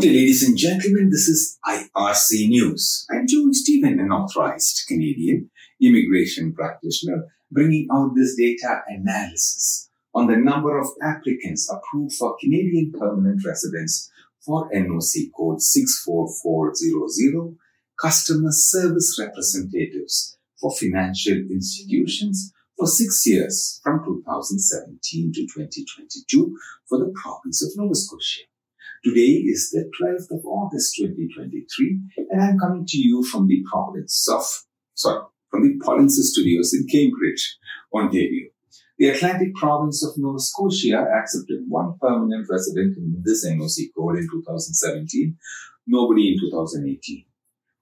Day, ladies and gentlemen. This is IRC News. I'm Joy Stephen, an authorized Canadian immigration practitioner, bringing out this data analysis on the number of applicants approved for Canadian permanent residence for NOC code 64400, customer service representatives for financial institutions for six years from 2017 to 2022 for the province of Nova Scotia. Today is the 12th of August 2023, and I'm coming to you from the province of, sorry, from the Polinsys Studios in Cambridge, Ontario. The Atlantic province of Nova Scotia accepted one permanent resident in this NOC code in 2017, nobody in 2018.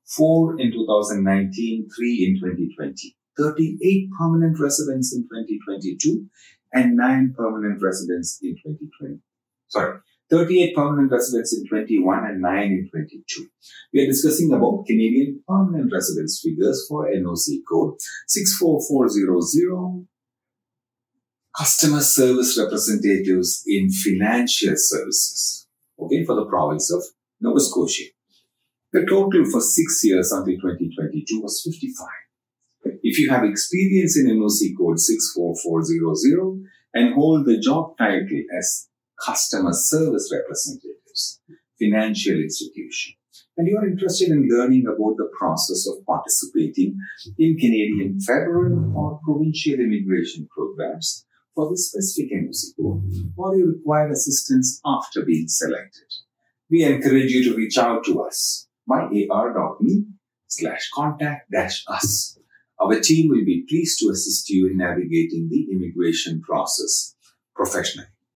Four in 2019, three in 2020. 38 permanent residents in 2022 and 9 permanent residents in 2020. Sorry, 38 permanent residents in 21 and 9 in 22. We are discussing about Canadian permanent residence figures for NOC code 64400 customer service representatives in financial services. Okay, for the province of Nova Scotia. The total for six years until 2022 was 55. If you have experience in NOC code 64400 and hold the job title as customer service representatives, financial institution, and you are interested in learning about the process of participating in Canadian federal or provincial immigration programs for the specific code, or you require assistance after being selected, we encourage you to reach out to us by ar.me slash contact dash us. Our team will be pleased to assist you in navigating the immigration process professionally.